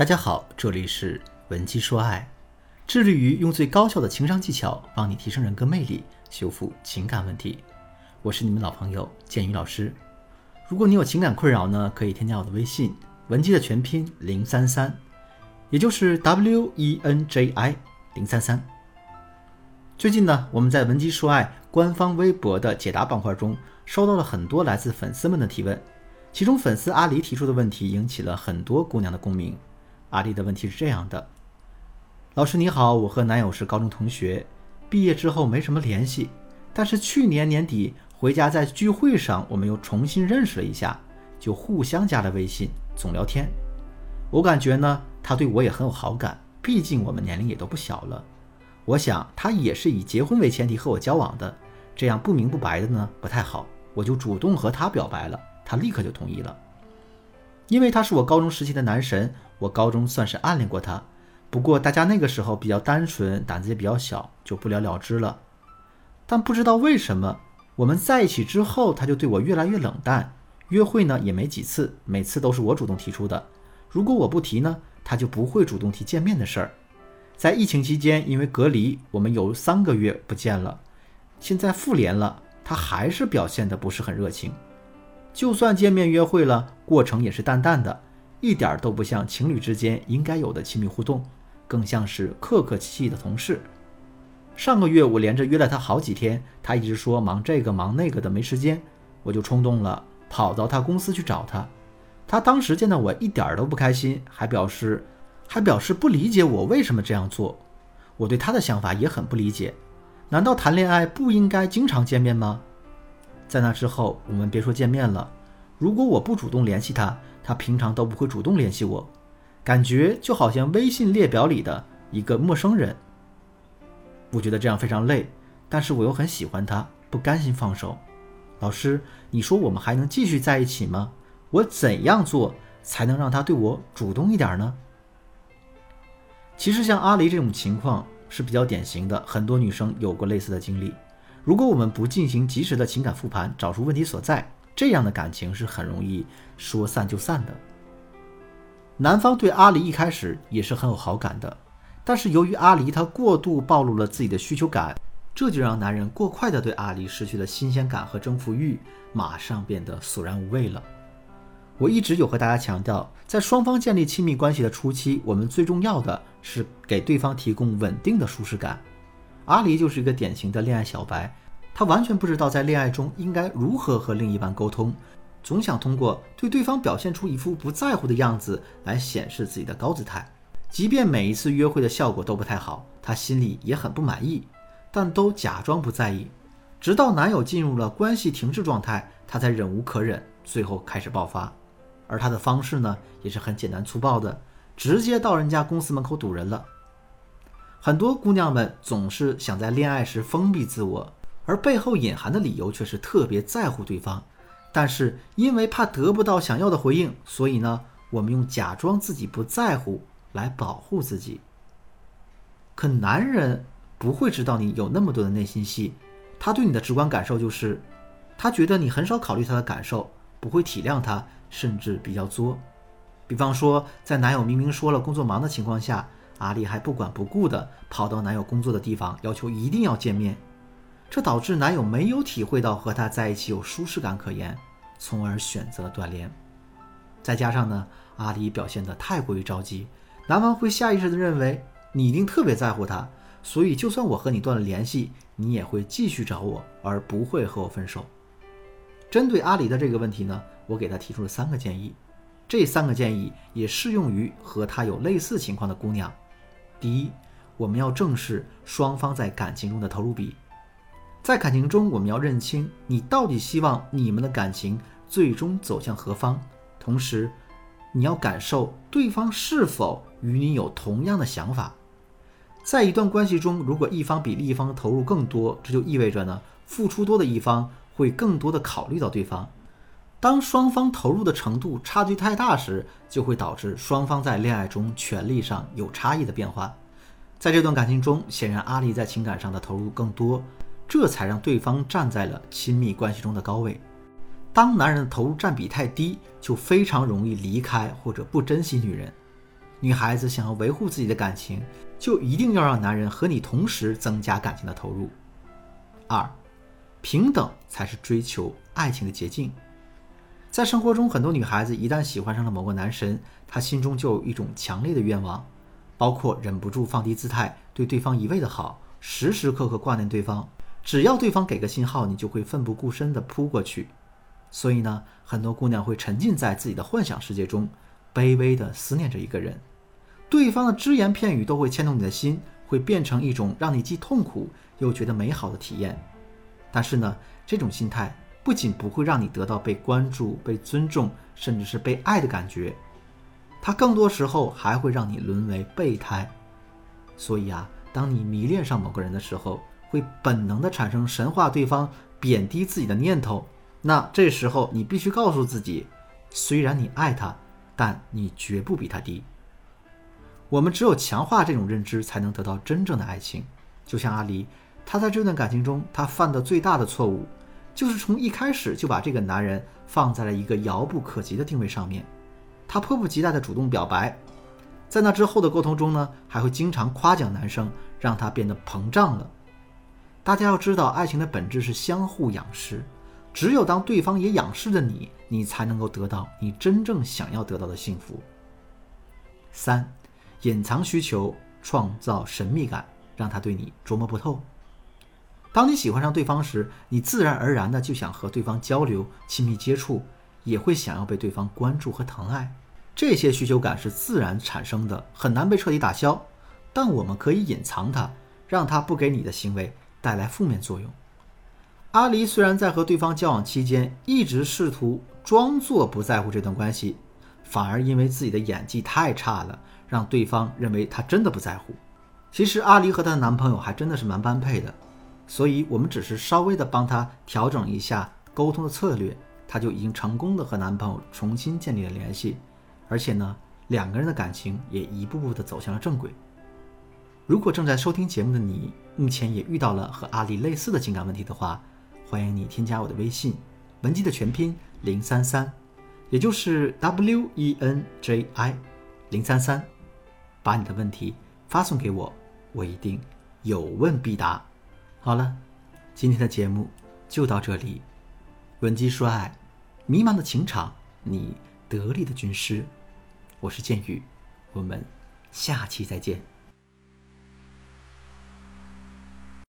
大家好，这里是文姬说爱，致力于用最高效的情商技巧帮你提升人格魅力，修复情感问题。我是你们老朋友建宇老师。如果你有情感困扰呢，可以添加我的微信文姬的全拼零三三，也就是 W E N J I 零三三。最近呢，我们在文姬说爱官方微博的解答板块中，收到了很多来自粉丝们的提问，其中粉丝阿狸提出的问题引起了很多姑娘的共鸣。阿丽的问题是这样的：老师你好，我和男友是高中同学，毕业之后没什么联系，但是去年年底回家在聚会上，我们又重新认识了一下，就互相加了微信，总聊天。我感觉呢，他对我也很有好感，毕竟我们年龄也都不小了。我想他也是以结婚为前提和我交往的，这样不明不白的呢不太好，我就主动和他表白了，他立刻就同意了。因为他是我高中时期的男神，我高中算是暗恋过他。不过大家那个时候比较单纯，胆子也比较小，就不了了之了。但不知道为什么，我们在一起之后，他就对我越来越冷淡，约会呢也没几次，每次都是我主动提出的。如果我不提呢，他就不会主动提见面的事儿。在疫情期间，因为隔离，我们有三个月不见了。现在复联了，他还是表现的不是很热情。就算见面约会了，过程也是淡淡的，一点都不像情侣之间应该有的亲密互动，更像是客客气气的同事。上个月我连着约了他好几天，他一直说忙这个忙那个的没时间，我就冲动了，跑到他公司去找他。他当时见到我一点都不开心，还表示还表示不理解我为什么这样做。我对他的想法也很不理解，难道谈恋爱不应该经常见面吗？在那之后，我们别说见面了。如果我不主动联系他，他平常都不会主动联系我，感觉就好像微信列表里的一个陌生人。我觉得这样非常累，但是我又很喜欢他，不甘心放手。老师，你说我们还能继续在一起吗？我怎样做才能让他对我主动一点呢？其实像阿离这种情况是比较典型的，很多女生有过类似的经历。如果我们不进行及时的情感复盘，找出问题所在，这样的感情是很容易说散就散的。男方对阿离一开始也是很有好感的，但是由于阿离他过度暴露了自己的需求感，这就让男人过快的对阿离失去了新鲜感和征服欲，马上变得索然无味了。我一直有和大家强调，在双方建立亲密关系的初期，我们最重要的是给对方提供稳定的舒适感。阿离就是一个典型的恋爱小白，他完全不知道在恋爱中应该如何和另一半沟通，总想通过对对方表现出一副不在乎的样子来显示自己的高姿态。即便每一次约会的效果都不太好，他心里也很不满意，但都假装不在意。直到男友进入了关系停滞状态，他才忍无可忍，最后开始爆发。而他的方式呢，也是很简单粗暴的，直接到人家公司门口堵人了。很多姑娘们总是想在恋爱时封闭自我，而背后隐含的理由却是特别在乎对方。但是因为怕得不到想要的回应，所以呢，我们用假装自己不在乎来保护自己。可男人不会知道你有那么多的内心戏，他对你的直观感受就是，他觉得你很少考虑他的感受，不会体谅他，甚至比较作。比方说，在男友明明说了工作忙的情况下。阿丽还不管不顾地跑到男友工作的地方，要求一定要见面，这导致男友没有体会到和她在一起有舒适感可言，从而选择了断联。再加上呢，阿丽表现得太过于着急，男方会下意识地认为你一定特别在乎他，所以就算我和你断了联系，你也会继续找我，而不会和我分手。针对阿里的这个问题呢，我给他提出了三个建议，这三个建议也适用于和他有类似情况的姑娘。第一，我们要正视双方在感情中的投入比。在感情中，我们要认清你到底希望你们的感情最终走向何方，同时，你要感受对方是否与你有同样的想法。在一段关系中，如果一方比另一方投入更多，这就意味着呢，付出多的一方会更多的考虑到对方。当双方投入的程度差距太大时，就会导致双方在恋爱中权力上有差异的变化。在这段感情中，显然阿丽在情感上的投入更多，这才让对方站在了亲密关系中的高位。当男人的投入占比太低，就非常容易离开或者不珍惜女人。女孩子想要维护自己的感情，就一定要让男人和你同时增加感情的投入。二，平等才是追求爱情的捷径。在生活中，很多女孩子一旦喜欢上了某个男神，她心中就有一种强烈的愿望，包括忍不住放低姿态，对对方一味的好，时时刻刻挂念对方。只要对方给个信号，你就会奋不顾身地扑过去。所以呢，很多姑娘会沉浸在自己的幻想世界中，卑微地思念着一个人。对方的只言片语都会牵动你的心，会变成一种让你既痛苦又觉得美好的体验。但是呢，这种心态不仅不会让你得到被关注、被尊重，甚至是被爱的感觉，它更多时候还会让你沦为备胎。所以啊，当你迷恋上某个人的时候，会本能的产生神化对方、贬低自己的念头。那这时候你必须告诉自己，虽然你爱他，但你绝不比他低。我们只有强化这种认知，才能得到真正的爱情。就像阿离，他在这段感情中，他犯的最大的错误，就是从一开始就把这个男人放在了一个遥不可及的定位上面。他迫不及待地主动表白，在那之后的沟通中呢，还会经常夸奖男生，让他变得膨胀了。大家要知道，爱情的本质是相互仰视，只有当对方也仰视着你，你才能够得到你真正想要得到的幸福。三。隐藏需求，创造神秘感，让他对你琢磨不透。当你喜欢上对方时，你自然而然的就想和对方交流、亲密接触，也会想要被对方关注和疼爱。这些需求感是自然产生的，很难被彻底打消。但我们可以隐藏它，让它不给你的行为带来负面作用。阿离虽然在和对方交往期间一直试图装作不在乎这段关系，反而因为自己的演技太差了。让对方认为他真的不在乎。其实阿离和她的男朋友还真的是蛮般配的，所以我们只是稍微的帮她调整一下沟通的策略，她就已经成功的和男朋友重新建立了联系，而且呢，两个人的感情也一步步的走向了正轨。如果正在收听节目的你，目前也遇到了和阿丽类似的情感问题的话，欢迎你添加我的微信，文姬的全拼零三三，也就是 W E N J I 零三三。把你的问题发送给我，我一定有问必答。好了，今天的节目就到这里。文姬说爱，迷茫的情场，你得力的军师。我是剑宇，我们下期再见。